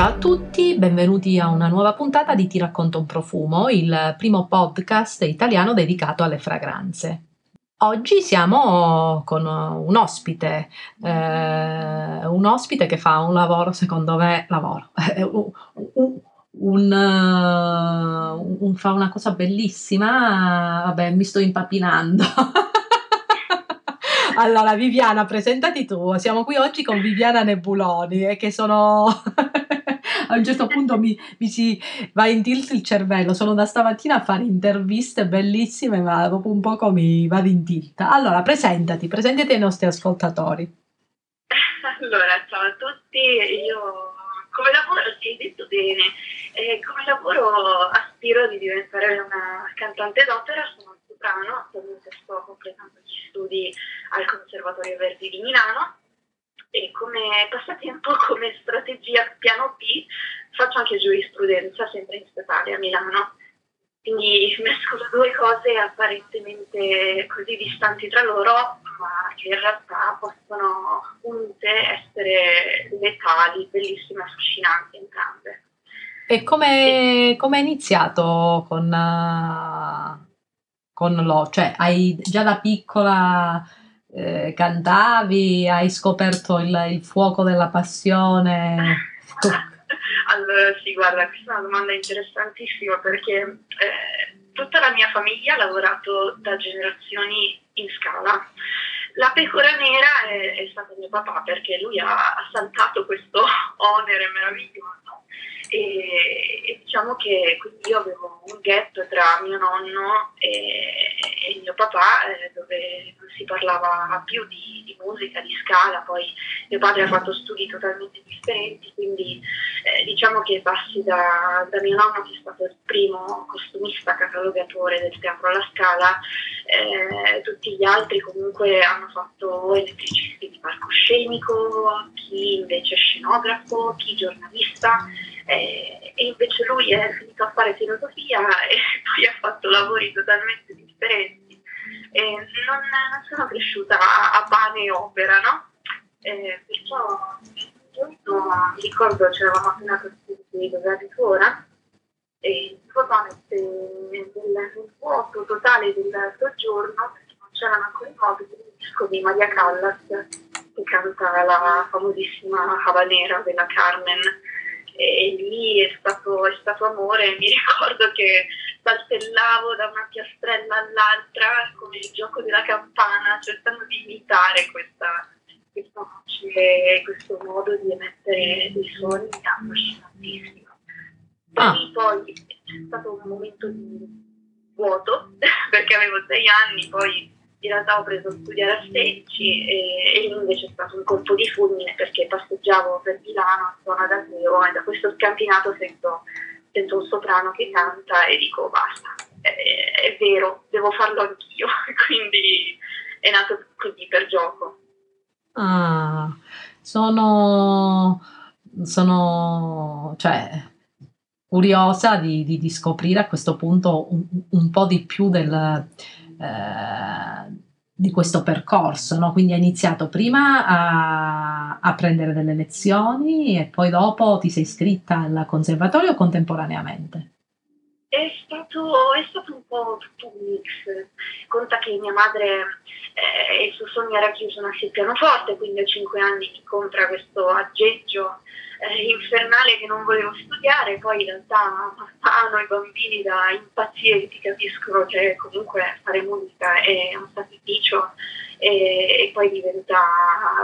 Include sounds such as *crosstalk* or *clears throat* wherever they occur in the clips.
Ciao a tutti, benvenuti a una nuova puntata di Ti racconto un profumo, il primo podcast italiano dedicato alle fragranze. Oggi siamo con un ospite, eh, un ospite che fa un lavoro, secondo me, lavoro, *laughs* un, un, un, fa una cosa bellissima, vabbè mi sto impapinando. *laughs* allora Viviana, presentati tu, siamo qui oggi con Viviana Nebuloni, eh, che sono a un certo punto mi, mi, si va in tilt il cervello. Sono da stamattina a fare interviste bellissime, ma dopo un poco mi vado in tilt. Allora, presentati, presentati ai nostri ascoltatori. Allora, ciao a tutti, io come lavoro, si è detto bene, eh, come lavoro aspiro di diventare una cantante d'opera, sono soprano, attualmente sto completando gli studi al Conservatorio Verdi di Milano e come passatempo, *laughs* come strategia piano B, faccio anche giurisprudenza sempre in statale a Milano. Quindi mescolo due cose apparentemente così distanti tra loro, ma che in realtà possono unite essere letali, bellissime, affascinanti entrambe. E come, hai iniziato con, uh, con lo? Cioè, hai già da piccola eh, cantavi, hai scoperto il, il, fuoco della passione? *laughs* allora, sì, guarda, questa è una domanda interessantissima perché eh, tutta la mia famiglia ha lavorato da generazioni in scala. La pecora nera è, è stato mio papà perché lui ha, ha saltato questo *laughs* onere meraviglioso e, e, diciamo che quindi io avevo un gap tra mio nonno e, e mio papà eh, dove non si parlava più di, di, musica, di scala, poi mio padre ha fatto studi totalmente differenti, quindi eh, diciamo che passi da, da, mio nonno che è stato il primo costumista catalogatore del teatro alla scala, eh, tutti gli altri comunque hanno fatto elettricisti di palcoscenico, chi invece scenografo, chi giornalista e, e invece lui è finito a fare filosofia e *laughs* poi ha fatto lavori totalmente differenti. E non, non sono cresciuta a, a pane e opera, no? E perciò giorno, mi ricordo c'eravamo appena costruiti dove abito ora e mette nel, nel vuoto totale del soggiorno, non c'erano ancora i mobili, il disco di Maria Callas che canta la famosissima Habanera della Carmen e lì è stato, è stato amore. Mi *laughs* ricordo che saltellavo da una piastrella all'altra come il gioco della campana, cercando di imitare questa, questa voce, questo modo di emettere dei suoni affascinantissimo. Ah. Lì poi c'è stato un momento di vuoto *laughs* perché avevo sei anni, poi in realtà ho preso studiare a 16 e, e invece è stato un colpo di fulmine perché passeggiavo per Milano, zona da zero e da questo scampinato sento, sento un soprano che canta e dico basta, è, è vero, devo farlo anch'io, *laughs* quindi è nato così per gioco. Ah, sono, sono cioè, curiosa di, di, di, scoprire a questo punto un, un po' di più del, eh, di questo percorso, no? quindi hai iniziato prima a, a, prendere delle lezioni e poi dopo ti sei iscritta al conservatorio contemporaneamente? È stato, è stato un po' tutto un mix. Conta che mia madre, eh, il suo sogno era che io suonassi il pianoforte, quindi a 5 anni mi compra questo aggeggio eh, infernale che non volevo studiare, poi in realtà man i bambini da impazienti capiscono che comunque fare musica è un sacrificio e, e poi diventa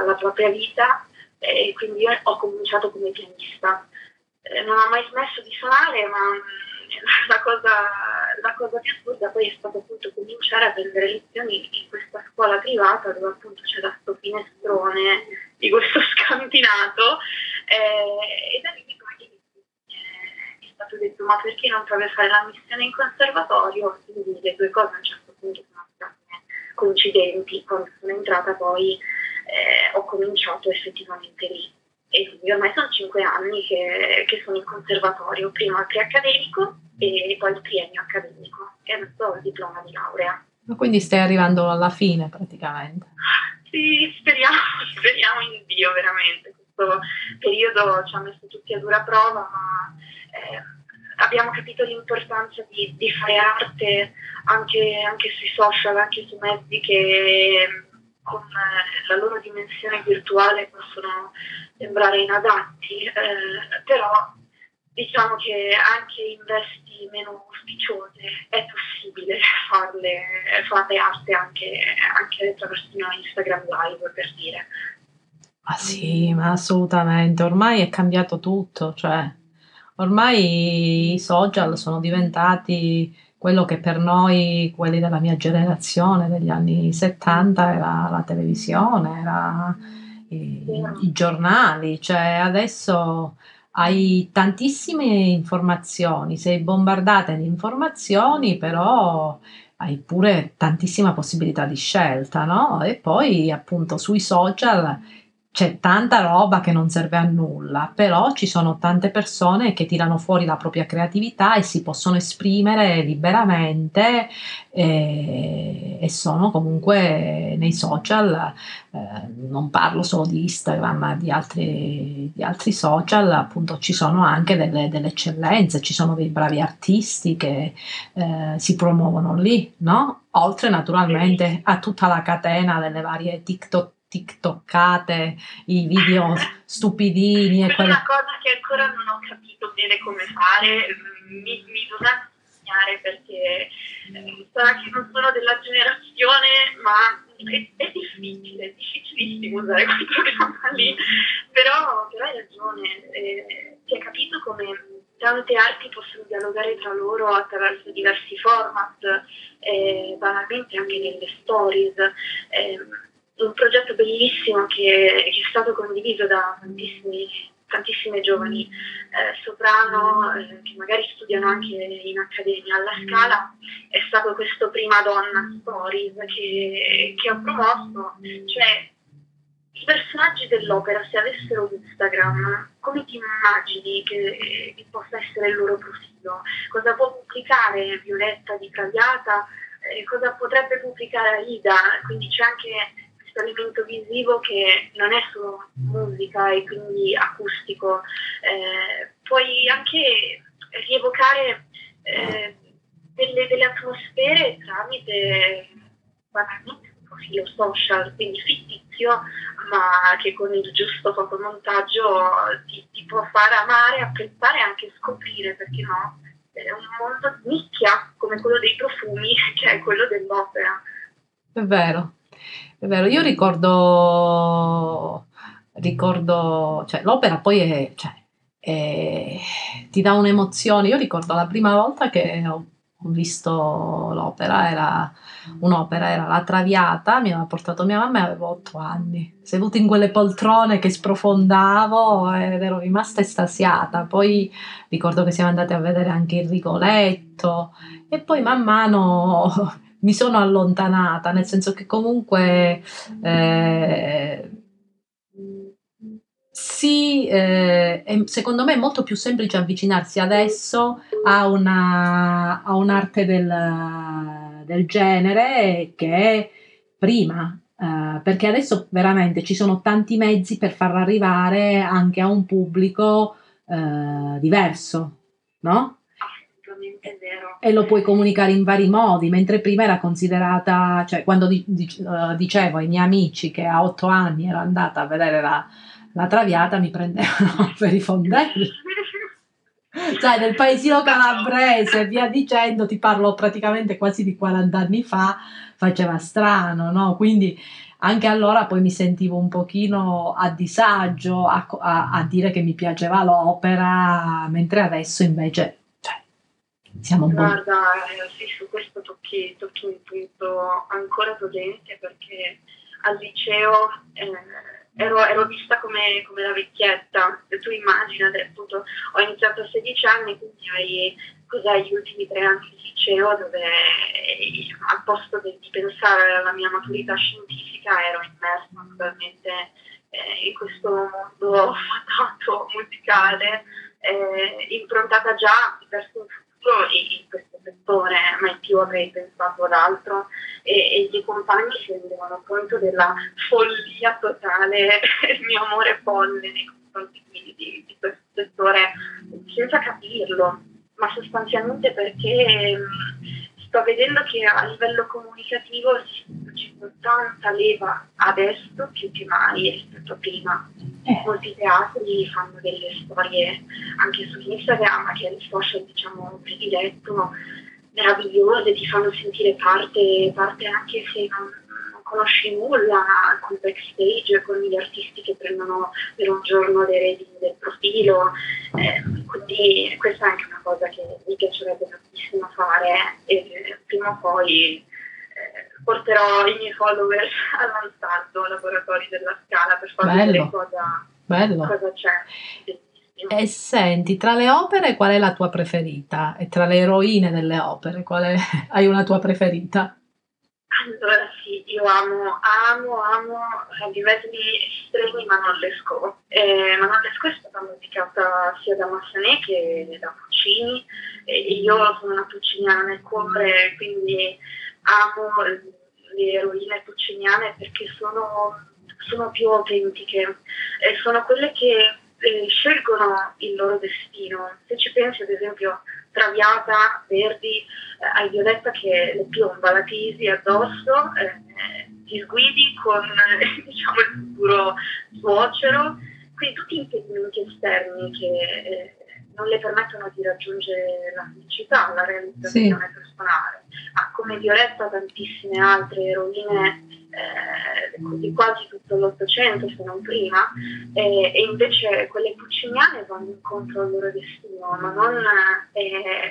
la propria vita e quindi io ho cominciato come pianista. Eh, non ho mai smesso di suonare, ma mm, *laughs* la cosa, la cosa più assurda poi è stato appunto cominciare a prendere lezioni in questa scuola privata dove appunto c'era questo finestrone di questo *laughs* scantinato eh, e da lì poi eh, è stato detto ma perché non provi a fare la missione in conservatorio? Quindi le due cose a un certo punto sono state coincidenti, quando sono entrata poi eh, ho cominciato effettivamente lì. E quindi ormai sono cinque anni che, che sono in conservatorio, prima il preaccademico e poi il triennio accademico e adesso ho il diploma di laurea. Quindi stai arrivando alla fine praticamente. Sì, speriamo, speriamo in Dio veramente questo periodo ci ha messo tutti a dura prova, ma eh, abbiamo capito l'importanza di, di fare arte anche, anche, sui social, anche su mezzi che con la loro dimensione virtuale possono sembrare inadatti, eh, però diciamo che anche in vesti meno ufficiose è possibile farle, fare arte anche, anche attraverso Instagram Live per dire. Ma sì, ma assolutamente, ormai è cambiato tutto, cioè ormai i social sono diventati quello che per noi, quelli della mia generazione, degli anni 70, era la televisione, era i, i giornali, cioè adesso hai tantissime informazioni, sei bombardata di informazioni, però hai pure tantissima possibilità di scelta, no? E poi appunto sui social c'è tanta roba che non serve a nulla, però ci sono tante persone che tirano fuori la propria creatività e si possono esprimere liberamente e, e sono comunque nei social, eh, non parlo solo di Instagram, ma di altri, di altri social, appunto ci sono anche delle, delle, eccellenze, ci sono dei bravi artisti che eh, si promuovono lì, no? Oltre naturalmente a tutta la catena delle varie TikTok tiktokkate, i video stupidini. Questa è una cosa che ancora non ho capito bene come fare, mi, mi dovrà insegnare perché eh, sarà che non sono della generazione, ma è, è difficile, è difficilissimo usare quel programma lì, però, però hai ragione, eh, si è capito come tante arti possono dialogare tra loro attraverso diversi format, eh, banalmente anche nelle stories. Eh, un progetto bellissimo che, che, è stato condiviso da tantissime giovani eh, soprano eh, che magari studiano anche in accademia. Alla Scala è stato questo Prima Donna Stories che, che ho promosso, cioè i personaggi dell'opera se avessero Instagram, come ti immagini che, che possa essere il loro profilo? Cosa può pubblicare Violetta di Traviata? Eh, cosa potrebbe pubblicare Aida? Quindi c'è anche elemento visivo che non è solo musica e quindi acustico, eh, puoi anche rievocare eh, delle, delle, atmosfere tramite banalmente un profilo social, quindi fittizio, ma che con il giusto fotomontaggio ti, ti può fare amare, apprezzare e anche scoprire, perché no? È un mondo di nicchia come quello dei profumi, *laughs* che è quello dell'opera. È vero, è vero, io ricordo, ricordo, cioè l'opera poi è, cioè, è, ti dà un'emozione. Io ricordo la prima volta che ho, visto l'opera, era un'opera, era La Traviata, mi aveva portato mia mamma e avevo otto anni, seduta in quelle poltrone che sprofondavo ed ero rimasta estasiata. Poi ricordo che siamo andati a vedere anche il Rigoletto e poi man mano mi sono allontanata, nel senso che comunque eh, sì, eh, è, secondo me è molto più semplice avvicinarsi adesso a, una, a un'arte del, del, genere che prima, eh, perché adesso veramente ci sono tanti mezzi per far arrivare anche a un pubblico eh, diverso, no? E lo puoi comunicare in vari modi, mentre prima era considerata, cioè quando di, di, uh, dicevo ai miei amici che a otto anni ero andata a vedere la, la traviata, mi prendevano *laughs* per i fondelli. Sai, nel paesino calabrese, via dicendo, ti parlo praticamente quasi di 40 anni fa, faceva strano, no? Quindi anche allora poi mi sentivo un pochino a disagio a, a, a dire che mi piaceva l'opera, mentre adesso invece siamo Guarda, eh, sì, su questo tocchi, tocchi, un punto ancora potente perché al liceo eh, ero, ero, vista come, come, la vecchietta. Tu immagini, appunto, ho iniziato a 16 anni, quindi hai cos'è, gli ultimi tre anni di liceo dove eh, al posto di, di pensare alla mia maturità scientifica ero immersa naturalmente eh, in questo mondo *laughs* fatato musicale, eh, improntata già verso un futuro in queste settore, mai più avrei pensato ad altro. E, e i miei compagni si rendevano conto della follia totale, *laughs* il mio amore folle nei confronti di, di, di questo settore senza capirlo, ma sostanzialmente perché sto vedendo che a livello comunicativo c'è tanta leva adesso più che mai rispetto a prima. Eh. Molti teatri fanno delle storie anche su Instagram, che è il social diciamo prediletto, meravigliose, ti fanno sentire parte, parte anche se non, non conosci nulla col backstage, con gli artisti che prendono per un giorno le redini del profilo. Eh, quindi questa è anche una cosa che mi piacerebbe tantissimo fare e prima o poi eh, porterò i miei followers *laughs* all'Ansaldo, laboratori della Scala, per far vedere cosa, cosa c'è. E senti, tra le opere qual è la tua preferita? E tra le eroine delle opere, quale *laughs* hai una tua preferita? Allora sì, io amo, amo, amo a livelli estremi Manon Lescaut. Eh, Manon Lescaut è stata musicata sia da Massanet che da Puccini. E io sono una pucciniana nel cuore, quindi amo le eroine pucciniane perché sono, sono più autentiche. Eh, sono quelle che eh, scelgono il loro destino. Se ci pensi ad esempio Traviata, Verdi, eh, hai Violetta che le piomba la crisi addosso, eh, ti sguidi con *laughs* diciamo, il futuro suocero, quindi tutti impedimenti esterni che eh, non le permettono di raggiungere la felicità, la realizzazione sì. personale. Ma come Violetta tantissime altre eroine eh, di quasi tutto l'Ottocento, se non prima, eh, e invece quelle pucciniane vanno incontro al loro destino, ma non è,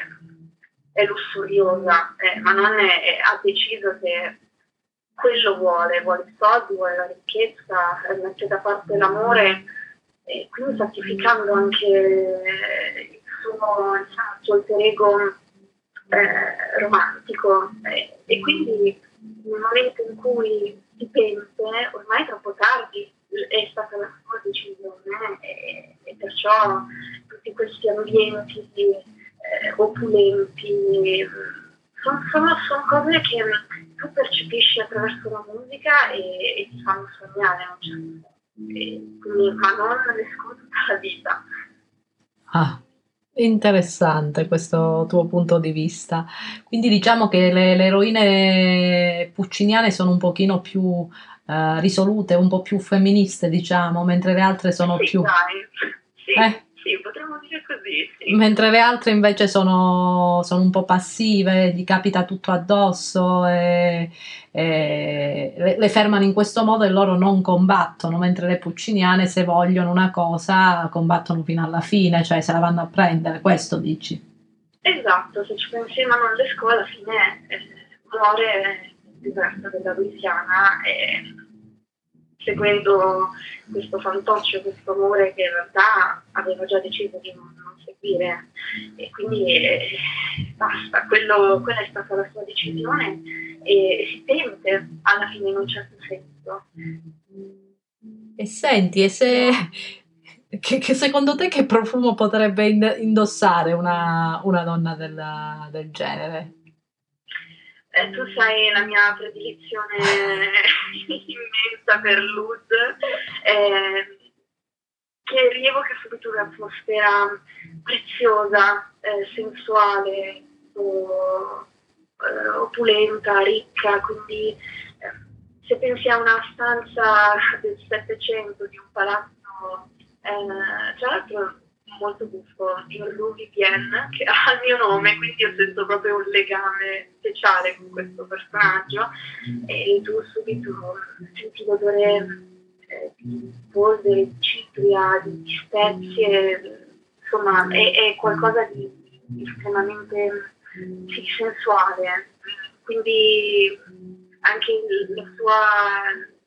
è lussuriosa, eh, ma non è, ha deciso che quello vuole, vuole i soldi, vuole la ricchezza, mette da parte l'amore, e quindi sacrificando anche il suo, il suo alter ego eh, romantico. e quindi nel momento in cui si pente, ormai è troppo tardi, è stata la sua decisione e, e perciò tutti questi ambienti eh, opulenti sono, sono, sono, cose che tu percepisci attraverso la musica e, e ti fanno sognare, non c'è. Quindi, ma non le tutta la vita. Ah, Interessante questo tuo punto di vista. Quindi diciamo che le, le eroine pucciniane sono un pochino più eh, risolute, un po' più femministe, diciamo, mentre le altre sono sì, più... Dai. Sì. Eh? Sì, potremmo dire così. Sì. Mentre le altre invece sono, sono, un po' passive, gli capita tutto addosso e, e le, le, fermano in questo modo e loro non combattono, mentre le pucciniane se vogliono una cosa combattono fino alla fine, cioè se la vanno a prendere, questo dici? Esatto, se ci pensiamo alle scuole alla fine eh, muore diverso della Louisiana e seguendo questo fantoccio, questo amore che in realtà aveva già deciso di non, non seguire e quindi eh, basta, Quello, quella è stata la sua decisione e si tente alla fine in un certo senso. E senti, e se, che, che, secondo te che profumo potrebbe indossare una, una donna del, del genere? Eh, tu sai la mia predilizione *laughs* immensa per Luz, eh, che rievoca subito un'atmosfera preziosa, eh, sensuale, o, eh, opulenta, ricca, quindi eh, se pensi a una stanza del Settecento di un palazzo, eh, tra l'altro molto buffo, Jean-Louis Vivien, che ha il mio nome, quindi ho sento proprio un legame speciale con questo personaggio e tu subito senti l'odore eh, di polvere, di cipria, di spezie, insomma è, è qualcosa di, di estremamente sì, sensuale. Quindi anche la sua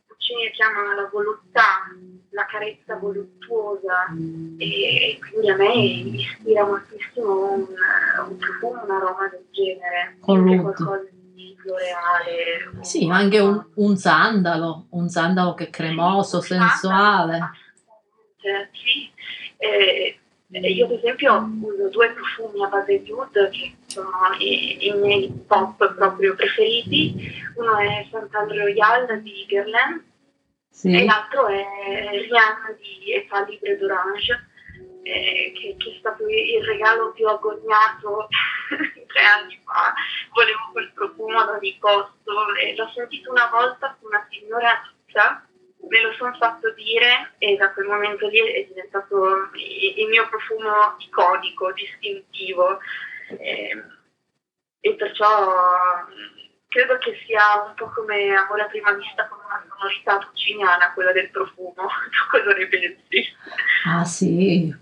cucina chiama la voluttà la carezza voluttuosa e quindi a me ispira moltissimo un, un profumo, un aroma del genere, anche qualcosa di floreale. Sì, anche un, un, sandalo, un sandalo che è cremoso, sì, sensuale. Sì, eh, io ad esempio uso due profumi a base di oud che sono i, i miei pop proprio preferiti. Uno è Santal Royal di Guerlain sì. e l'altro è Rihanna di Etat Libre d'Orange, eh, che, che, è stato il regalo più agognato tre anni fa. Volevo quel profumo ad ogni costo e l'ho sentito una volta con una signora tutta me lo sono fatto dire e da quel momento lì è diventato il mio profumo iconico, distintivo e, e perciò credo che sia un po' come amore a prima vista con una sonorità pucciniana quella del profumo, tu cosa ne pensi? Ah sì,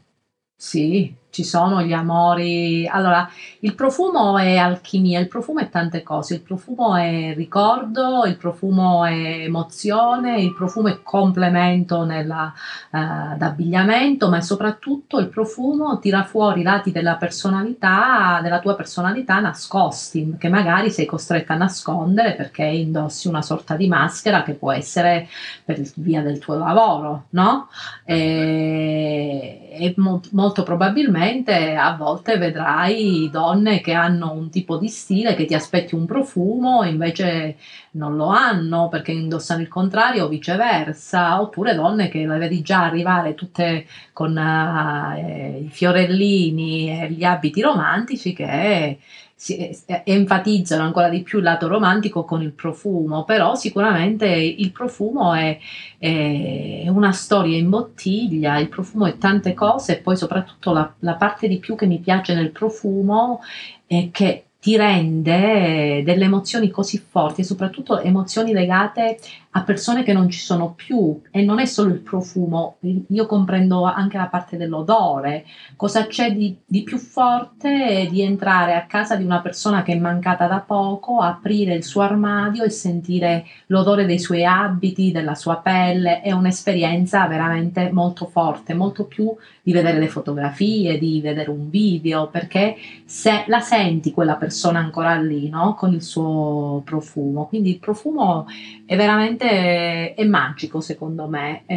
sì, ci sono gli amori. Allora, il profumo è alchimia, il profumo è tante cose, il profumo è ricordo, il profumo è emozione, il profumo è complemento nella, eh, ma soprattutto il profumo tira fuori lati della personalità, della tua personalità nascosti, che magari sei costretta a nascondere perché indossi una sorta di maschera che può essere per via del tuo lavoro, no? E, e mo- molto probabilmente sicuramente a volte vedrai donne che hanno un tipo di stile che ti aspetti un profumo e invece non lo hanno perché indossano il contrario o viceversa, oppure donne che le vedi già arrivare tutte con uh, i fiorellini e gli abiti romantici che si, eh, enfatizzano ancora di più il lato romantico con il profumo, però sicuramente il profumo è, è una storia in bottiglia, il profumo è tante cose e poi soprattutto la, la parte di più che mi piace nel profumo è che ti rende delle emozioni così forti soprattutto emozioni legate a persone che non ci sono più e non è solo il profumo, io comprendo anche la parte dell'odore, cosa c'è di, di più forte di entrare a casa di una persona che è mancata da poco, aprire il suo armadio e sentire l'odore dei suoi abiti, della sua pelle, è un'esperienza veramente molto forte, molto più di vedere le fotografie, di vedere un video, perché se la senti quella persona ancora lì, no? con il suo profumo, quindi il profumo è veramente veramente è magico secondo me. È,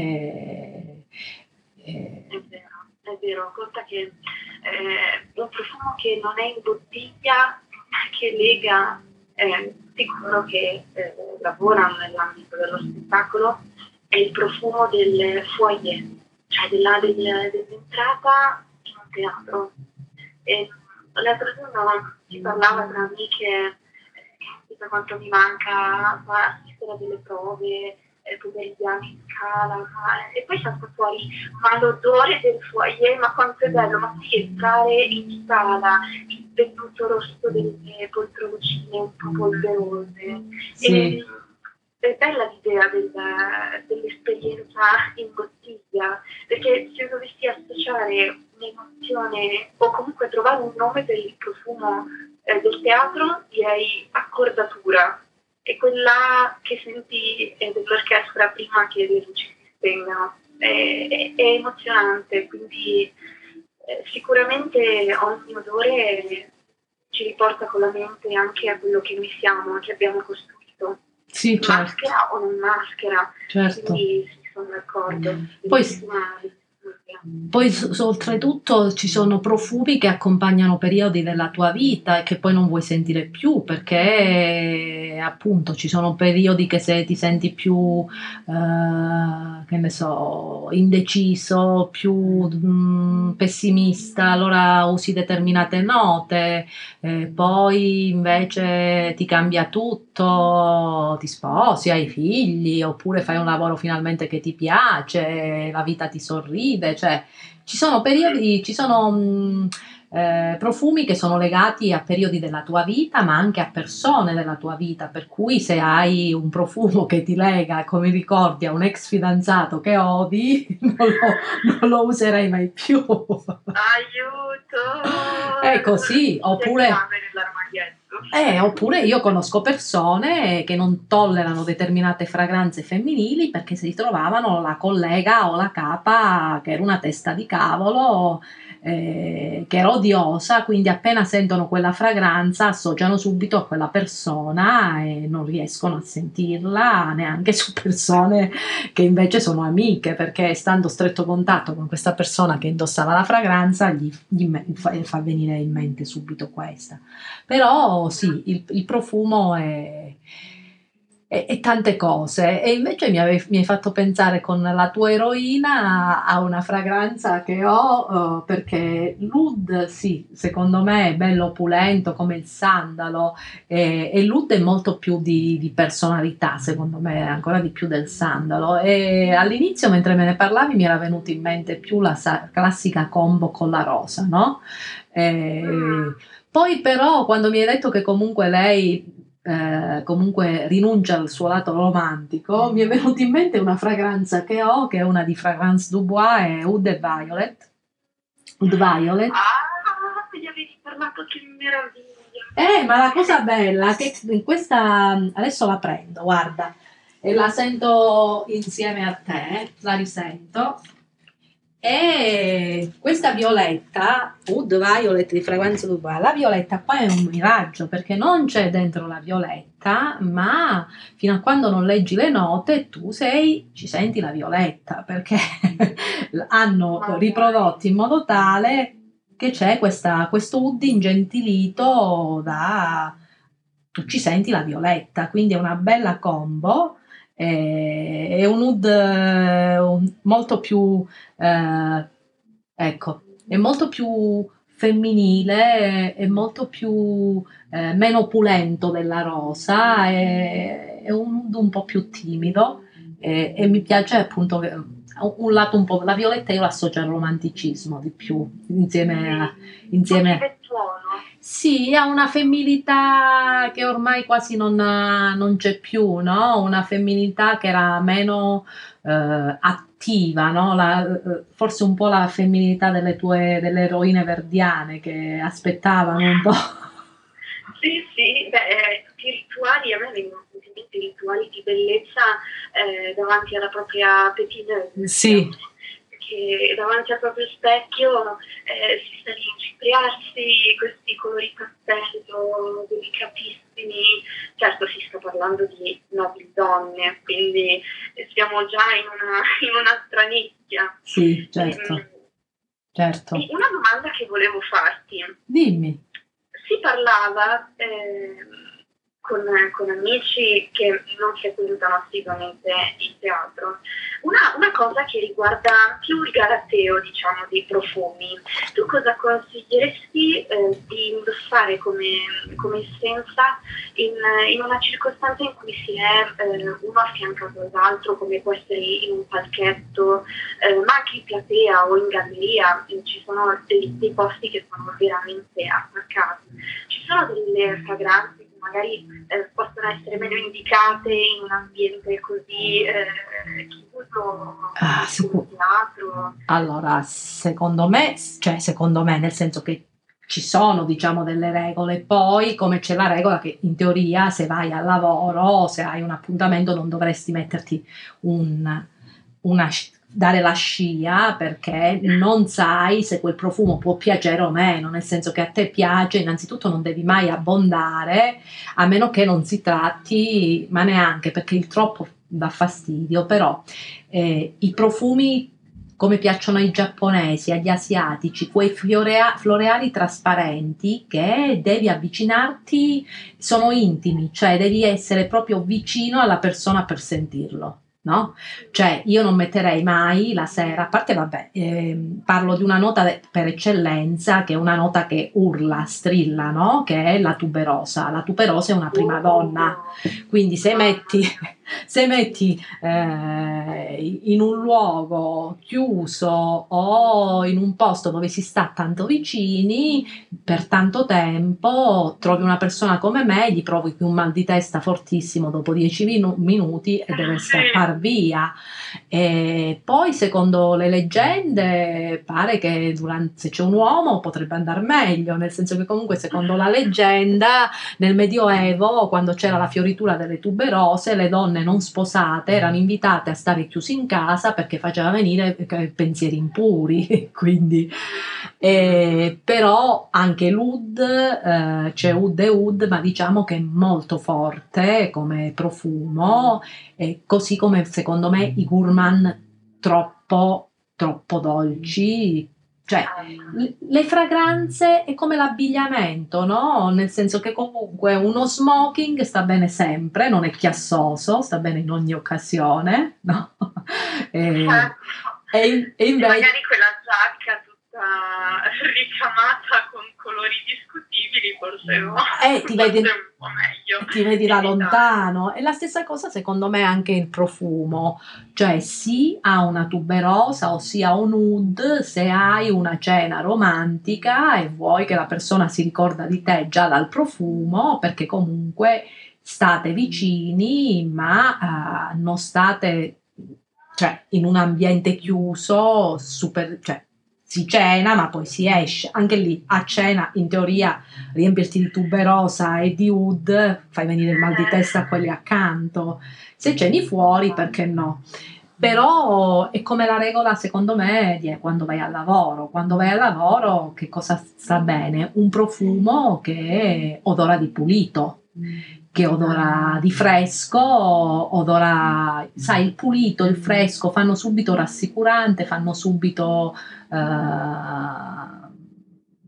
è... è vero, è vero, conta che eh, un profumo che non è in bottiglia, che lega, eh, sicuro che eh, lavorano nell'ambito dello spettacolo, è il profumo del foyer, cioè della, del, dell'entrata in un teatro. E l'altro giorno si parlava tra amiche chissà quanto mi manca a delle prove, eh, pomeridiane in scala, ma, e poi salta fuori, ma l'odore del foyer, ma quanto è bello, ma sì, entrare in scala, il velluto rosso delle poltroncine un po' polverose. Sì. E, è bella l'idea del, dell'esperienza in bottiglia, perché se dovessi associare un'emozione o comunque trovare un nome per il profumo eh, del teatro direi accordatura, è quella che senti eh, dell'orchestra prima che le luci si spengano. È, è, emozionante, quindi eh, sicuramente ogni odore ci riporta con la mente anche a quello che noi siamo, che abbiamo costruito. Sì, certo. Maschera o non maschera. Certo. Quindi sì, sono d'accordo. Poi, poi oltretutto ci sono profumi che accompagnano periodi della tua vita e che poi non vuoi sentire più perché appunto ci sono periodi che se ti senti più eh, che ne so indeciso, più mh, mm, pessimista, allora usi determinate note, eh, poi invece ti cambia tutto, ti sposi, hai figli oppure fai un lavoro finalmente che ti piace, la vita ti sorride, cioè ci sono periodi, ci sono mh, mm, eh, profumi che sono legati a periodi della tua vita, ma anche a persone della tua vita, per cui se hai un profumo che ti lega, come ricordi, a un ex fidanzato che odi, *laughs* non lo, non lo userai mai più. Aiuto! È così, oppure... Eh, oppure io conosco persone che non tollerano determinate fragranze femminili perché si ritrovavano la collega o la capa che era una testa di cavolo eh, che era odiosa, quindi appena sentono quella fragranza associano subito a quella persona e non riescono a sentirla neanche su persone che invece sono amiche, perché stando stretto contatto con questa persona che indossava la fragranza gli, gli fa, fa, venire in mente subito questa. Però sì, il, il profumo è e, e, tante cose. E invece mi, ave, mi, hai fatto pensare con la tua eroina a una fragranza che ho, uh, perché l'Ud, sì, secondo me è bello opulento come il sandalo, e, e l'Ud è molto più di, di, personalità, secondo me, ancora di più del sandalo. E all'inizio, mentre me ne parlavi, mi era venuta in mente più la sa- classica combo con la rosa, no? E, poi però quando mi hai detto che comunque lei eh, comunque rinuncia al suo lato romantico, mi è venuta in mente una fragranza che ho, che è una di Fragrance Dubois, è Oud Violet. Oud Violet. Ah, mi avevi parlato che meraviglia. Eh, ma la cosa bella è che in questa, adesso la prendo, guarda, e la sento insieme a te, la risento. E questa violetta, Wood Violet di fragranza Dubai, la violetta qua è un miraggio perché non c'è dentro la violetta, ma fino a quando non leggi le note tu sei, ci senti la violetta perché *laughs* hanno riprodotti in modo tale che c'è questa, questo wood ingentilito da tu ci senti la violetta, quindi è una bella combo è un oud eh, molto più, eh, ecco, è molto più femminile, è molto più eh, meno opulento della rosa, è, è un oud un po' più timido e, e mi piace appunto un lato un po', la violetta io l'associo al romanticismo di più, insieme a... Insieme a sì, ha una femminilità che ormai quasi non, non c'è più, no? Una femminilità che era meno eh, attiva, no? La, forse un po' la femminilità delle tue delle eroine verdiane che aspettavano un po'. Sì, sì, beh, i rituali, a me vengono in mente i rituali di bellezza eh, davanti alla propria petite. Sì che davanti al proprio specchio eh, si sta lì a cipriarsi questi colori pastello delicatissimi. Certo si sta parlando di nobili donne, quindi siamo già in, una, in un'altra nicchia. Sì, certo. E, certo. Una domanda che volevo farti. Dimmi. Si parlava... Eh, con, con, amici che non frequentano assiduamente il teatro. Una, una, cosa che riguarda più il galateo, diciamo, dei profumi. Tu cosa consiglieresti eh, di indossare come, come essenza in, in, una circostanza in cui si è eh, uno affiancato all'altro, come può essere in un palchetto, eh, ma anche in platea o in galleria, ci sono dei, dei posti che sono veramente attaccati. Ci sono delle fragranze magari eh, possono essere meno indicate in un ambiente così eh, chiuso, ah, sicur- teatro. Allora, secondo me, cioè secondo me, nel senso che ci sono diciamo delle regole, poi come c'è la regola che in teoria se vai al lavoro, se hai un appuntamento non dovresti metterti un, una dare la scia perché non sai se quel profumo può piacere o meno, nel senso che a te piace, innanzitutto non devi mai abbondare, a meno che non si tratti, ma neanche perché il troppo dà fastidio, però eh, i profumi come piacciono ai giapponesi, agli asiatici, quei florea- floreali trasparenti che devi avvicinarti, sono intimi, cioè devi essere proprio vicino alla persona per sentirlo no? Cioè io non metterei mai la sera, a parte vabbè, eh, parlo di una nota per eccellenza, che è una nota che urla, strilla, no? Che è la tuberosa. La tuberosa è una prima donna, quindi se metti se metti eh, in un luogo chiuso o in un posto dove si sta tanto vicini per tanto tempo, trovi una persona come me, gli provochi un mal di testa fortissimo dopo dieci minu- minuti e deve scappare via. E poi, secondo le leggende, pare che durante, se c'è un uomo potrebbe andare meglio, nel senso che comunque, secondo la leggenda, nel Medioevo, quando c'era la fioritura delle tuberose, le donne non sposate erano invitate a stare chiuse in casa perché faceva venire eh, pensieri impuri. *laughs* Quindi, eh, però anche l'Ud, eh, c'è Ud e Ud, ma diciamo che è molto forte come profumo, e così come secondo me i gourmand troppo, troppo dolci cioè, le fragranze è come l'abbigliamento, no? Nel senso che comunque uno smoking sta bene sempre, non è chiassoso, sta bene in ogni occasione, no? *laughs* E, e, e invece... magari quella giacca tutta *laughs* ricamata con colori discutibili, forse no. Eh, ti *laughs* vedi, ti vedi da lontano. E la stessa cosa secondo me anche il profumo, cioè sì ha una tuberosa o sia un oud se hai una cena romantica e vuoi che la persona si ricorda di te già dal profumo, perché comunque state vicini, ma uh, non state cioè, in un ambiente chiuso, super, cioè, si cena ma poi si esce. Anche lì a cena in teoria riempirti di tuberosa e di oud fai venire il mal di testa a quelli accanto. Se ceni fuori perché no? Però è come la regola secondo me di quando vai al lavoro. Quando vai al lavoro che cosa sta bene? Un profumo che odora di pulito che odora di fresco, odora, sai, il pulito, il fresco, fanno subito rassicurante, fanno subito, eh,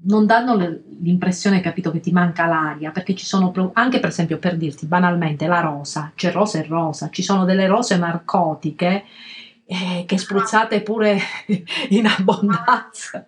non danno l'impressione, capito, che ti manca l'aria, perché ci sono, anche per esempio, per dirti banalmente, la rosa, c'è rosa e rosa, ci sono delle rose narcotiche eh, che spruzzate pure *laughs* in abbondanza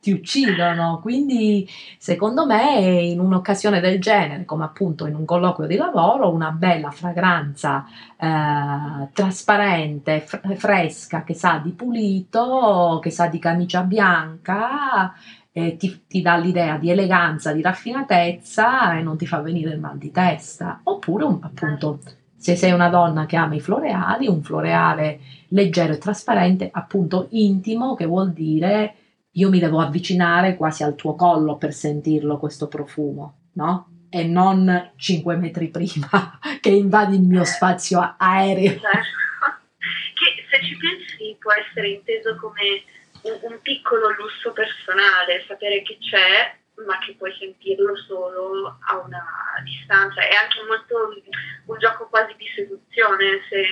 ti uccidono. Quindi, secondo me, in un'occasione del genere, come appunto in un colloquio di lavoro, una bella fragranza eh, trasparente, f- fresca, che sa di pulito, che sa di camicia bianca. Eh, ti, ti, dà l'idea di eleganza, di raffinatezza e non ti fa venire il mal di testa. Oppure, un, appunto, se sei una donna che ama i floreali, un floreale leggero e trasparente, appunto intimo, che vuol dire io mi devo avvicinare quasi al tuo collo per sentirlo questo profumo, no? E non 5 metri prima *laughs* che invadi il mio spazio aereo. Certo. Che se ci pensi può essere inteso come un, un piccolo lusso personale, sapere che c'è ma che puoi sentirlo solo a una distanza. È anche molto un gioco quasi di seduzione se,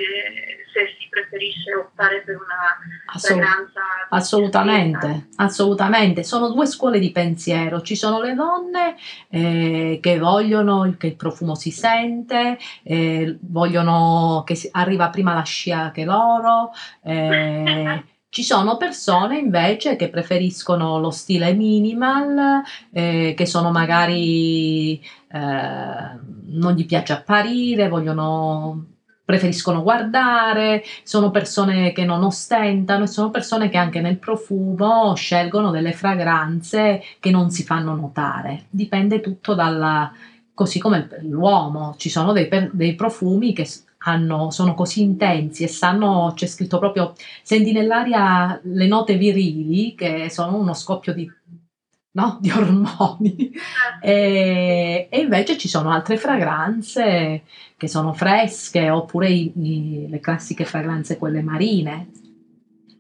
se si preferisce optare per una Assolut- fragranza. Assolutamente, assolutamente. Sono due scuole di pensiero. Ci sono le donne eh, che vogliono che il profumo si sente, eh, vogliono che si, arriva prima la scia che loro. Eh, *laughs* Ci sono persone invece che preferiscono lo stile minimal, eh, che sono magari eh, non gli piace apparire, vogliono preferiscono guardare, sono persone che non ostentano e sono persone che anche nel profumo scelgono delle fragranze che non si fanno notare. Dipende tutto dalla così come l'uomo, ci sono dei, dei profumi che hanno, sono così intensi e sanno, c'è scritto proprio, senti nell'aria le note virili che sono uno scoppio di, no? *laughs* di ormoni e, e, invece ci sono altre fragranze che sono fresche oppure i, i, le classiche fragranze quelle marine,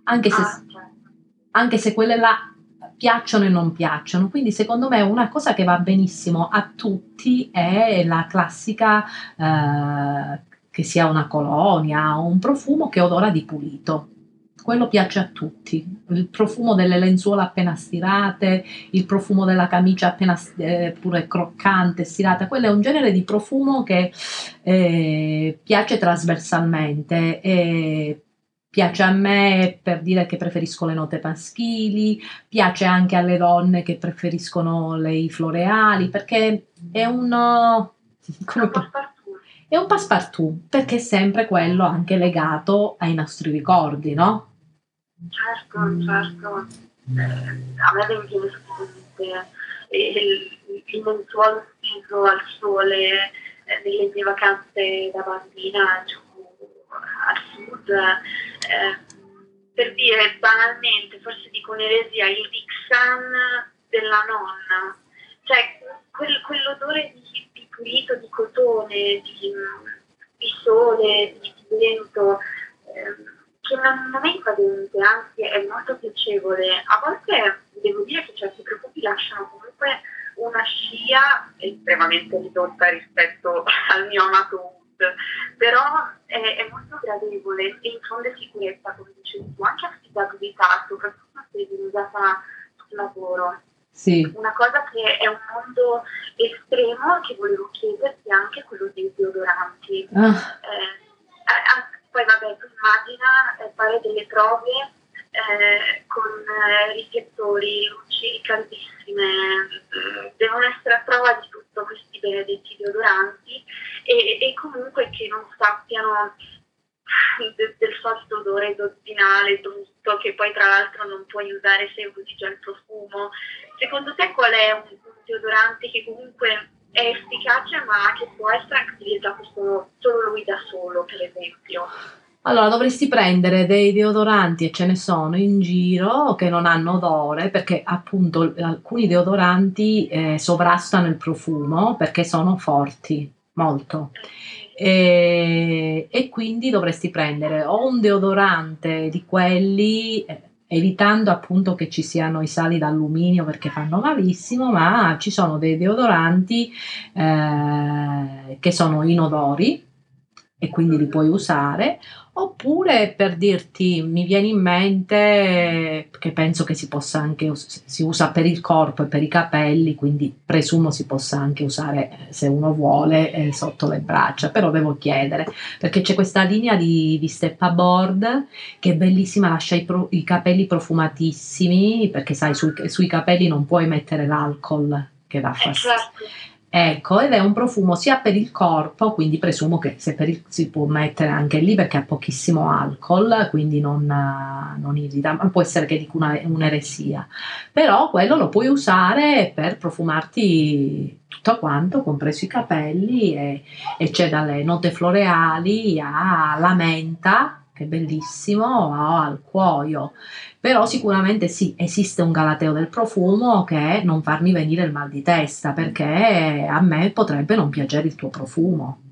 anche se, ah, certo. anche se quelle là piacciono e non piacciono. Quindi secondo me una cosa che va benissimo a tutti è la classica eh, che sia una colonia o un profumo che odora di pulito. Quello piace a tutti, il profumo delle lenzuola appena stirate, il profumo della camicia appena eh, pure croccante, stirata, quello è un genere di profumo che eh, piace trasversalmente. E piace a me per dire che preferisco le note maschili, piace anche alle donne che preferiscono le floreali, perché è un... Come, è un passepartout perché è sempre quello anche legato ai nostri ricordi, no? Certo, certo. Eh, a me viene sicuramente il, il lenzuolo steso al sole eh, nelle mie vacanze da bambina giù al sud. Eh, per dire banalmente, forse dico un'eresia, il Dixan della nonna, cioè quel, quell'odore di, pulito, di cotone, di, di sole, di, vento, eh, che non, non, è invadente, anzi è molto piacevole. A volte devo dire che certi profumi lasciano comunque una scia estremamente ridotta rispetto *laughs* al mio amato wood, però è, è molto gradevole e infonde sicurezza, come dicevi tu, anche affidabilità, soprattutto se viene usata sul lavoro. Sì. Una cosa che è un mondo estremo che volevo chiederti anche quello dei deodoranti. Ah. Eh, poi vabbè, tu immagina eh, fare delle prove eh, con eh, riflettori, luci caldissime, eh, devono essere a prova di tutto questi benedetti deodoranti e, e comunque che non sappiano *laughs* de, del solito odore dozzinale, brutto, che poi tra l'altro non puoi usare se usi già il profumo. Secondo te qual è un, un deodorante che comunque è efficace ma che può essere anche utilizzato solo, solo lui da solo, per esempio? Allora dovresti prendere dei deodoranti e ce ne sono in giro che non hanno odore perché appunto alcuni deodoranti eh, sovrastano il profumo perché sono forti, molto. E, e, quindi dovresti prendere o un deodorante di quelli eh, evitando appunto che ci siano i sali d'alluminio perché fanno malissimo, ma ci sono dei deodoranti eh, che sono inodori e quindi li puoi usare, oppure per dirti mi viene in mente che penso che si possa anche si usa per il corpo e per i capelli, quindi presumo si possa anche usare eh, se uno vuole eh, sotto le braccia, però devo chiedere perché c'è questa linea di, di step board che è bellissima, lascia i, pro, i capelli profumatissimi perché sai sui, sui capelli non puoi mettere l'alcol che dà fastidio. Esatto. Ecco, ed è un profumo sia per il corpo, quindi presumo che il, si può mettere anche lì perché ha pochissimo alcol, quindi non, non irrita, ma può essere che dico una, un'eresia. Però quello lo puoi usare per profumarti tutto quanto, compreso i capelli, e, e c'è dalle note floreali alla menta, è bellissimo, al cuoio. Però sicuramente sì, esiste un galateo del profumo che non farmi venire il mal di testa, perché a me potrebbe non piacere il tuo profumo.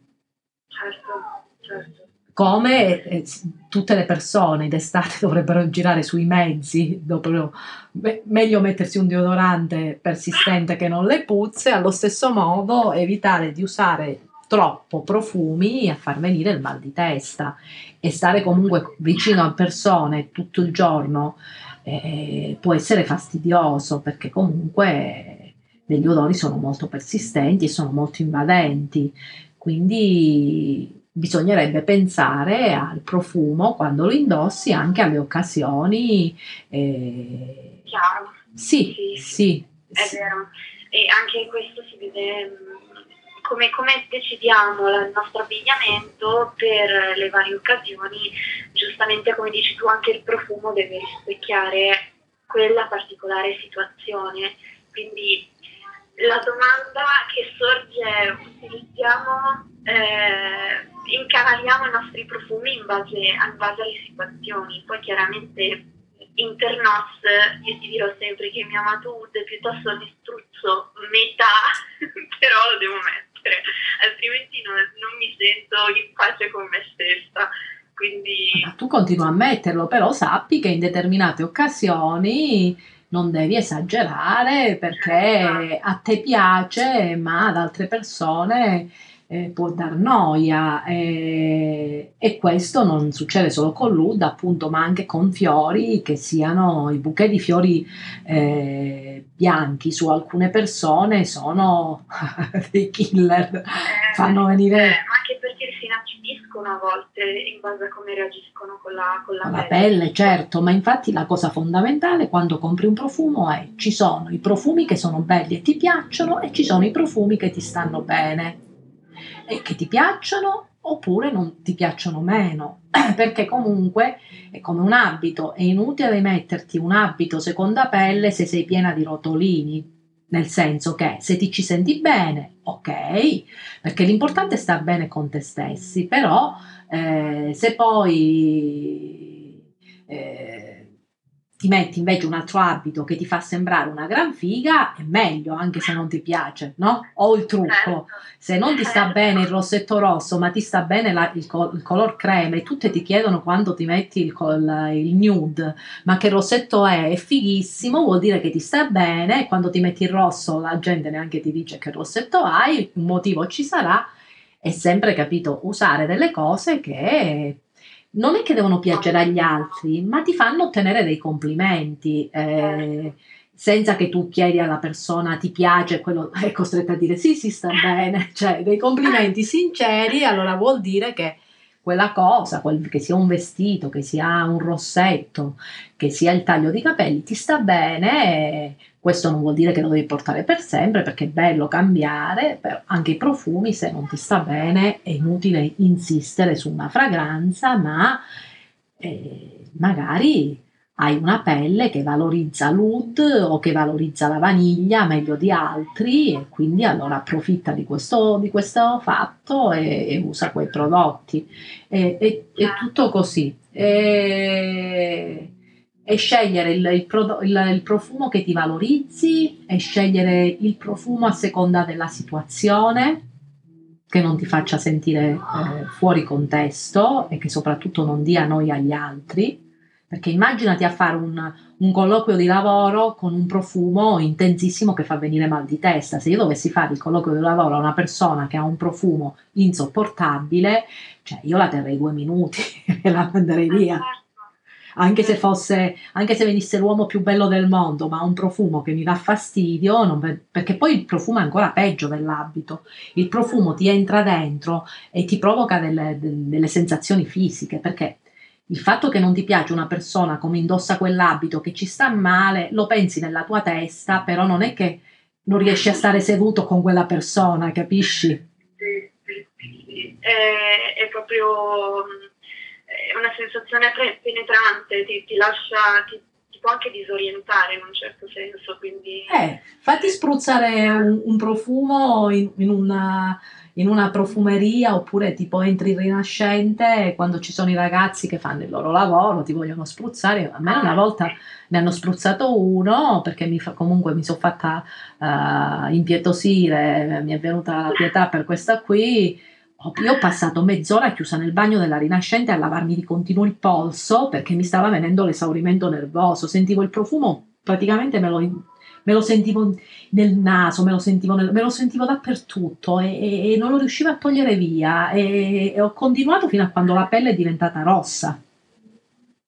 Certo, certo. Come eh, tutte le persone d'estate *laughs* dovrebbero girare sui mezzi, dopo, beh, meglio mettersi un deodorante persistente che non le puzze, allo stesso modo evitare di usare troppo profumi a far venire il mal di testa e stare comunque vicino a persone tutto il giorno eh, può essere fastidioso perché comunque degli odori sono molto persistenti e sono molto invadenti. Quindi bisognerebbe pensare al profumo quando lo indossi anche alle occasioni eh, chiaro. sì sì, sì. è sì. vero. E anche questo si vede come, come decidiamo il nostro abbigliamento per le varie occasioni, giustamente come dici tu anche il profumo deve rispecchiare quella particolare situazione. Quindi la domanda che sorge è utilizziamo, eh, incanaliamo i nostri profumi in base, in base alle situazioni, poi chiaramente internos io ti dirò sempre che amato wood è piuttosto ne struzzo metà, *laughs* però lo devo mettere mettere, altrimenti non, non mi sento in pace con me stessa. Quindi... Ma tu continua a metterlo, però sappi che in determinate occasioni non devi esagerare perché esatto. a te piace, ma ad altre persone eh, può dar noia eh, e questo non succede solo con l'UD appunto ma anche con fiori che siano i bouquet di fiori eh, bianchi su alcune persone sono *laughs* dei killer eh, fanno venire eh, anche perché si inacidiscono a volte in base a come reagiscono con la, con la, la pelle. pelle certo ma infatti la cosa fondamentale quando compri un profumo è ci sono i profumi che sono belli e ti piacciono e ci sono i profumi che ti stanno bene e che ti piacciono oppure non ti piacciono meno, *clears throat* perché comunque è come un abito, è inutile metterti un abito seconda pelle se sei piena di rotolini, nel senso che se ti ci senti bene, ok, perché l'importante è star bene con te stessi, però eh, se poi eh, ti metti invece un altro abito che ti fa sembrare una gran figa, è meglio anche se non ti piace, no? O il trucco, certo. se non ti sta certo. bene il rossetto rosso, ma ti sta bene la, il, il, color crema e tutte ti chiedono quando ti metti il, il, il, nude, ma che rossetto è? È fighissimo, vuol dire che ti sta bene e quando ti metti il rosso la gente neanche ti dice che rossetto hai, un motivo ci sarà, è sempre capito usare delle cose che non è che devono piacere agli altri, ma ti fanno ottenere dei complimenti. Eh, senza che tu chiedi alla persona ti piace, quello *laughs* è costretto a dire sì, sì, sta bene, *laughs* cioè dei complimenti *laughs* sinceri, allora vuol dire che quella cosa, quel, che sia un vestito, che sia un rossetto, che sia il taglio di capelli, ti sta bene. Questo non vuol dire che lo devi portare per sempre, perché è bello cambiare, anche i profumi, se non ti sta bene, è inutile insistere su una fragranza, ma eh, magari hai una pelle che valorizza l'oud o che valorizza la vaniglia meglio di altri e quindi allora approfitta di questo, di questo fatto e, e, usa quei prodotti. E, e, è tutto così. E, e scegliere il, il, il, il, profumo che ti valorizzi e scegliere il profumo a seconda della situazione che non ti faccia sentire eh, fuori contesto e che soprattutto non dia noia agli altri perché immaginati a fare un, un, colloquio di lavoro con un profumo intensissimo che fa venire mal di testa. Se io dovessi fare il colloquio di lavoro a una persona che ha un profumo insopportabile, cioè io la terrei due minuti *laughs* e la manderei via. Anche se fosse, anche se venisse l'uomo più bello del mondo, ma ha un profumo che mi dà fastidio, non, perché poi il profumo è ancora peggio dell'abito. Il profumo ti entra dentro e ti provoca delle, delle sensazioni fisiche, perché il fatto che non ti piace una persona come indossa quell'abito, che ci sta male, lo pensi nella tua testa, però non è che non riesci a stare seduto con quella persona, capisci? Sì, sì, sì. È, è, proprio è una sensazione penetrante, ti, ti lascia, ti, ti, può anche disorientare in un certo senso. Quindi... Eh, fatti spruzzare un, un profumo in, in una in una profumeria oppure tipo entri in rinascente quando ci sono i ragazzi che fanno il loro lavoro, ti vogliono spruzzare. A me una volta ne hanno spruzzato uno perché mi fa, comunque mi sono fatta uh, impietosire, mi è venuta la pietà per questa qui. Io ho passato mezz'ora chiusa nel bagno della Rinascente a lavarmi di continuo il polso perché mi stava venendo l'esaurimento nervoso. Sentivo il profumo, praticamente me lo me lo sentivo nel naso, me lo sentivo, nel, me lo sentivo dappertutto e, e, non lo riuscivo a togliere via e, e, ho continuato fino a quando la pelle è diventata rossa.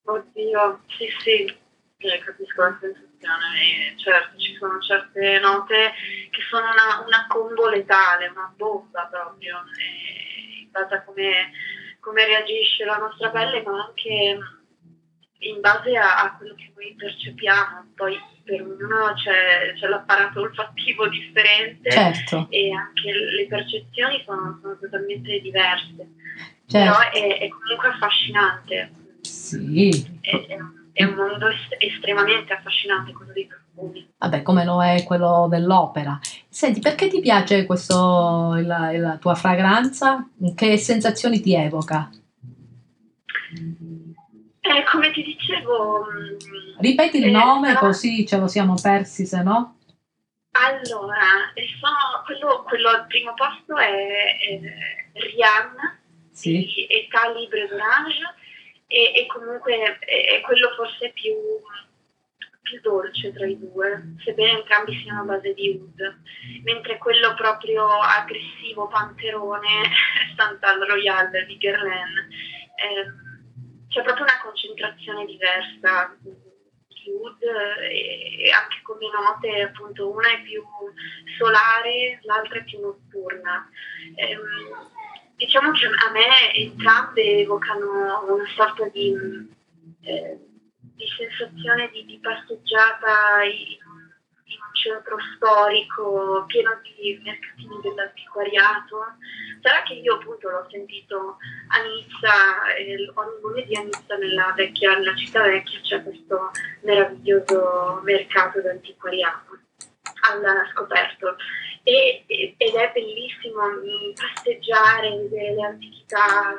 Oddio, sì sì, eh, capisco la sensazione, certo ci sono certe note che sono una, una combo letale, una bomba proprio, in base a come, come reagisce la nostra pelle ma anche in base a, a quello che noi percepiamo, poi per ognuno c'è, c'è, l'apparato olfattivo differente certo. e anche le percezioni sono, sono totalmente diverse. Certo. Però è, è, comunque affascinante. Sì. È, è, un mondo est- estremamente affascinante quello dei profumi. Vabbè, come lo è quello dell'opera. Senti, perché ti piace questo, la, la tua fragranza? Che sensazioni ti evoca? Eh, come ti dicevo... Mm, Ripeti il eh, nome no, così ce lo siamo persi, se no. Allora, sono, quello, quello, al primo posto è, è Rihanna sì. di Età Libre d'Orange e, e, comunque è, è quello forse più, più, dolce tra i due, sebbene entrambi siano a base di oud, mentre quello proprio aggressivo, panterone, *laughs* Santal Royal di Guerlain. Eh, c'è proprio una concentrazione diversa di wood e anche come note appunto una è più solare, l'altra è più notturna. Ehm, diciamo che a me entrambe evocano una sorta di, eh, di sensazione di, di passeggiata in, in un centro storico pieno di mercatini dell'antiquariato. Sarà che io appunto l'ho sentito a Nizza, eh, ogni lunedì a Nizza nella, vecchia, nella città vecchia c'è questo meraviglioso mercato d'antiquariato al scoperto e, ed è bellissimo mm, passeggiare, vedere le antichità,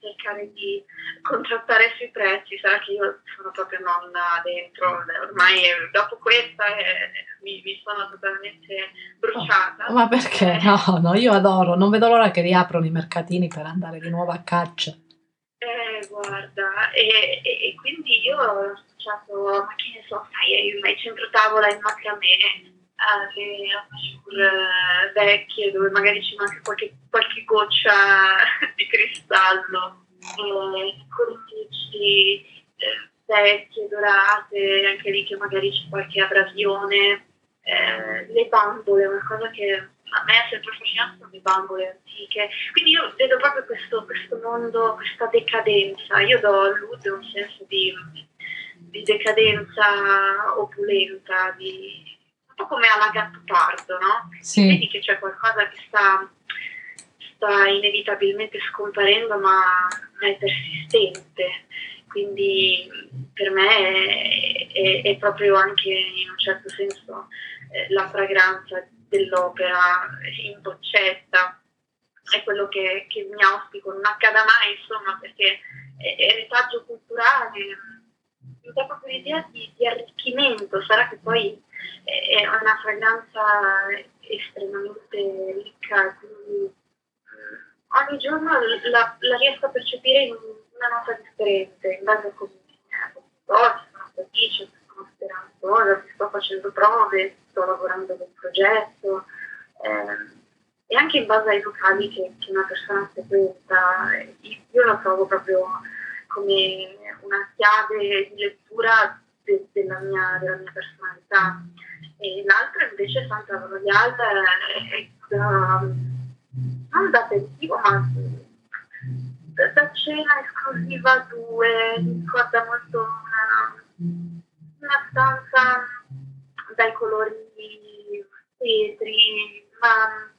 cercare di contrattare sui prezzi, sarà che io sono proprio nonna dentro, ormai dopo questa eh, mi, mi, sono totalmente bruciata. Oh, ma perché? No, no, io adoro, non vedo l'ora che riaprono i mercatini per andare di nuovo a caccia. Eh, guarda, e, e, e quindi io ho associato, ma che ne so, sai, il centro tavola in macramè, alle aperture vecchie dove magari ci manca qualche, qualche goccia *laughs* di cristallo, eh, cornici eh, vecchie, dorate, anche lì che magari c'è qualche abrasione, eh, le bambole, una cosa che a me è sempre affascinato sono le bambole antiche. Quindi io vedo proprio questo, questo mondo, questa decadenza. Io do a Lud un senso di, di decadenza opulenta, di, po' come alla Gattopardo, no? Sì. Vedi che c'è qualcosa che sta, sta inevitabilmente scomparendo, ma è persistente. Quindi per me è, è, è proprio anche in un certo senso eh, la fragranza dell'opera in boccetta, è quello che, che, mi auspico non accada mai, insomma, perché è, è retaggio culturale, mi dà proprio l'idea di, di arricchimento, sarà che poi è una fragranza estremamente ricca, quindi eh, ogni giorno la, la, riesco a percepire in una nota differente, in base a come sto, sono felice, sono speranzosa, sto facendo prove, sto lavorando nel progetto. Eh, e anche in base ai locali che, che una persona frequenta, io lo trovo proprio come una chiave di lettura de, della, mia, della mia personalità. E l'altra invece Santa Royal è da, non da aperitivo ma da, da cena esclusiva due, ricorda molto una, una stanza dai colori vetri ma,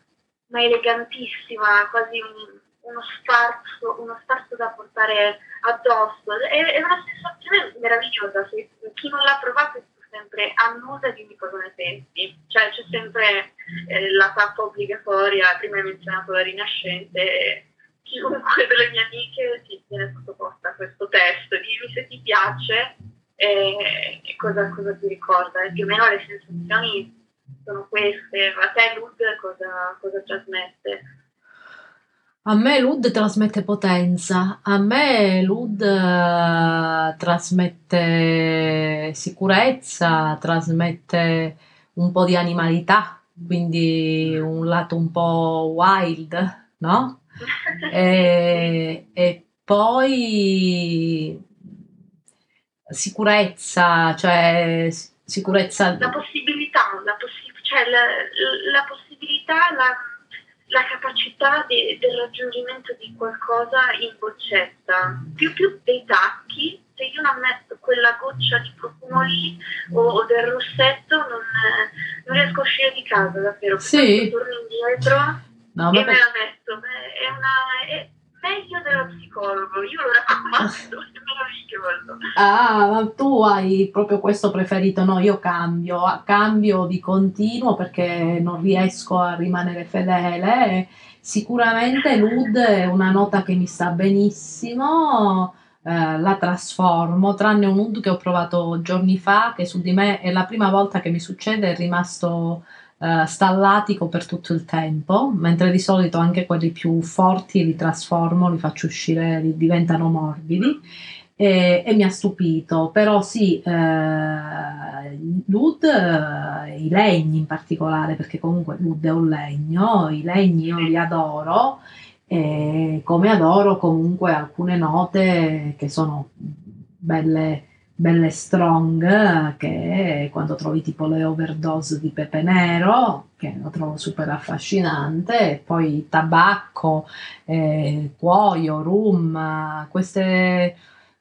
ma elegantissima, quasi un, uno sfarzo, uno sfarzo da portare addosso. È, è una sensazione meravigliosa, se chi non l'ha provato sempre annusa di cosa ne pensi, cioè c'è sempre eh, la tappa obbligatoria, prima hai menzionato la rinascente, chiunque delle mie amiche si viene sottoposta a questo test, dimmi se ti piace e, e cosa, cosa, ti ricorda, e più o meno le sensazioni sono queste, a te Lud cosa, cosa trasmette? A me Lud trasmette potenza, a me Lud uh, trasmette sicurezza, trasmette un po' di animalità, quindi un lato un po' wild, no? e, e poi sicurezza, cioè sicurezza... La possibilità, la, possi- cioè la, la possibilità, la la capacità di, del raggiungimento di qualcosa in boccetta, più più dei tacchi, se io non metto quella goccia di profumo lì o, o del rossetto non, non, riesco a uscire di casa davvero, sì. torno indietro no, e me la metto, è, una, è meglio dello psicologo, io lo raccomando, è meraviglioso. Ah, ma tu hai proprio questo preferito, no, io cambio, cambio di continuo perché non riesco a rimanere fedele, sicuramente l'ud è una nota che mi sta benissimo, eh, la trasformo, tranne un oud che ho provato giorni fa, che su di me è la prima volta che mi succede, è rimasto uh, stallatico per tutto il tempo, mentre di solito anche quelli più forti li trasformo, li faccio uscire, li diventano morbidi. E, e mi ha stupito, però sì, eh, l'ud, eh, i legni in particolare, perché comunque l'ud è un legno, i legni io li adoro, e come adoro comunque alcune note che sono belle belle strong che quando trovi tipo le overdose di pepe nero che lo trovo super affascinante poi tabacco eh, cuoio rum queste,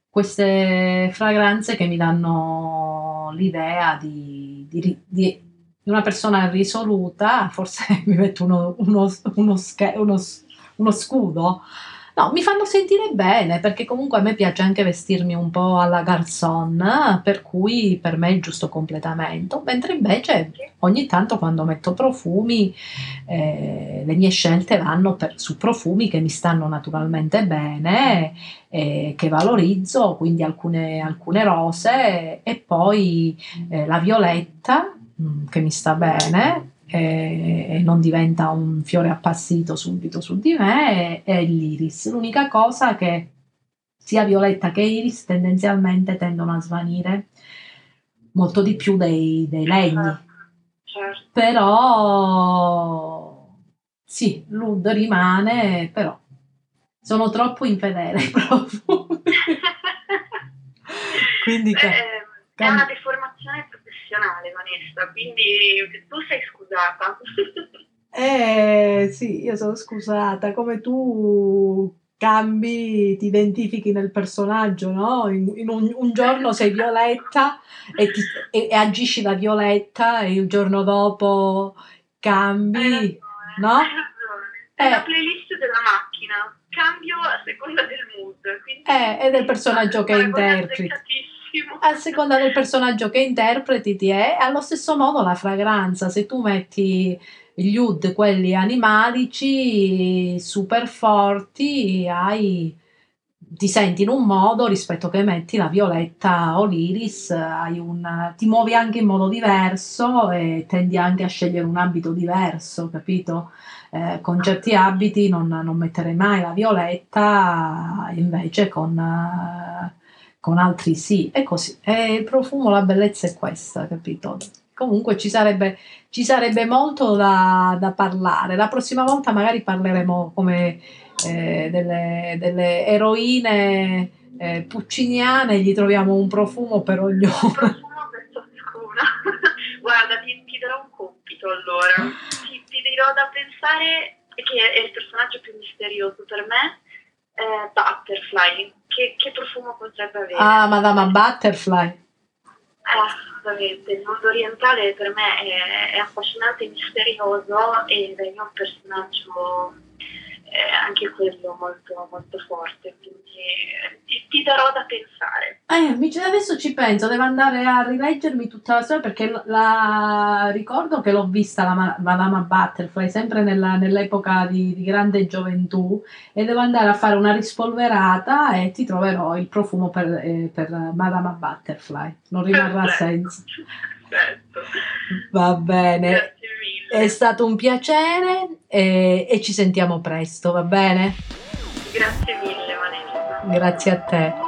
queste fragranze che mi danno l'idea di, di, di una persona risoluta, forse *laughs* mi metto uno, uno, uno, uno scudo, No, mi fanno sentire bene perché comunque a me piace anche vestirmi un po' alla garçon, per cui per me è il giusto completamento, mentre invece ogni tanto quando metto profumi eh, le mie scelte vanno per, su profumi che mi stanno naturalmente bene, eh, che valorizzo, quindi alcune, alcune rose e poi eh, la violetta mm, che mi sta bene e non diventa un fiore appassito subito su di me, è, l'iris. L'unica cosa che sia violetta che iris tendenzialmente tendono a svanire molto di più dei, dei legni. Certo, certo. Però sì, l'ud rimane, però sono troppo infedele *laughs* profumi. *laughs* Quindi che, eh, è una deformazione professionale, Vanessa, quindi tu sei scusata. *laughs* eh sì, io sono scusata, come tu cambi, ti identifichi nel personaggio, no? In, in un, un, giorno sei Violetta e, ti, e, e, agisci da Violetta e il giorno dopo cambi, ragione, no? È eh. la playlist della macchina, cambio a seconda del mood. Eh, è del personaggio che interpreti a seconda del personaggio che interpreti ti è. Allo stesso modo la fragranza. Se tu metti gli oud quelli animalici super forti hai ti senti in un modo rispetto che metti la violetta o l'iris un, ti muovi anche in modo diverso e tendi anche a scegliere un abito diverso capito? Eh, con certi abiti non, non metterei mai la violetta invece con eh, con altri sì, e così. E il profumo, la bellezza è questa, capito? Comunque ci sarebbe, ci sarebbe molto da, da, parlare. La prossima volta magari parleremo come eh, delle, delle, eroine eh, pucciniane, gli troviamo un profumo per ognuno. Un profumo per ciascuna. *laughs* Guarda, ti, ti, darò un compito allora. Ti, ti dirò da pensare che è il personaggio più misterioso per me, eh, Butterfly che, che profumo potrebbe avere. Ah, Madama Butterfly. Eh, assolutamente, il mondo orientale per me è, è affascinante e misterioso ed è un personaggio eh, anche quello molto, molto forte, quindi eh, ti, ti, darò da pensare. Eh, adesso ci penso, devo andare a rileggermi tutta la storia perché la, ricordo che l'ho vista la Madama Butterfly sempre nella, nell'epoca di, di, grande gioventù e devo andare a fare una rispolverata e ti troverò il profumo per, eh, per Madama Butterfly, non rimarrà senza. Certo. Va bene. Grazie è stato un piacere e, e ci sentiamo presto, va bene? Grazie mille Vanessa. Grazie a te.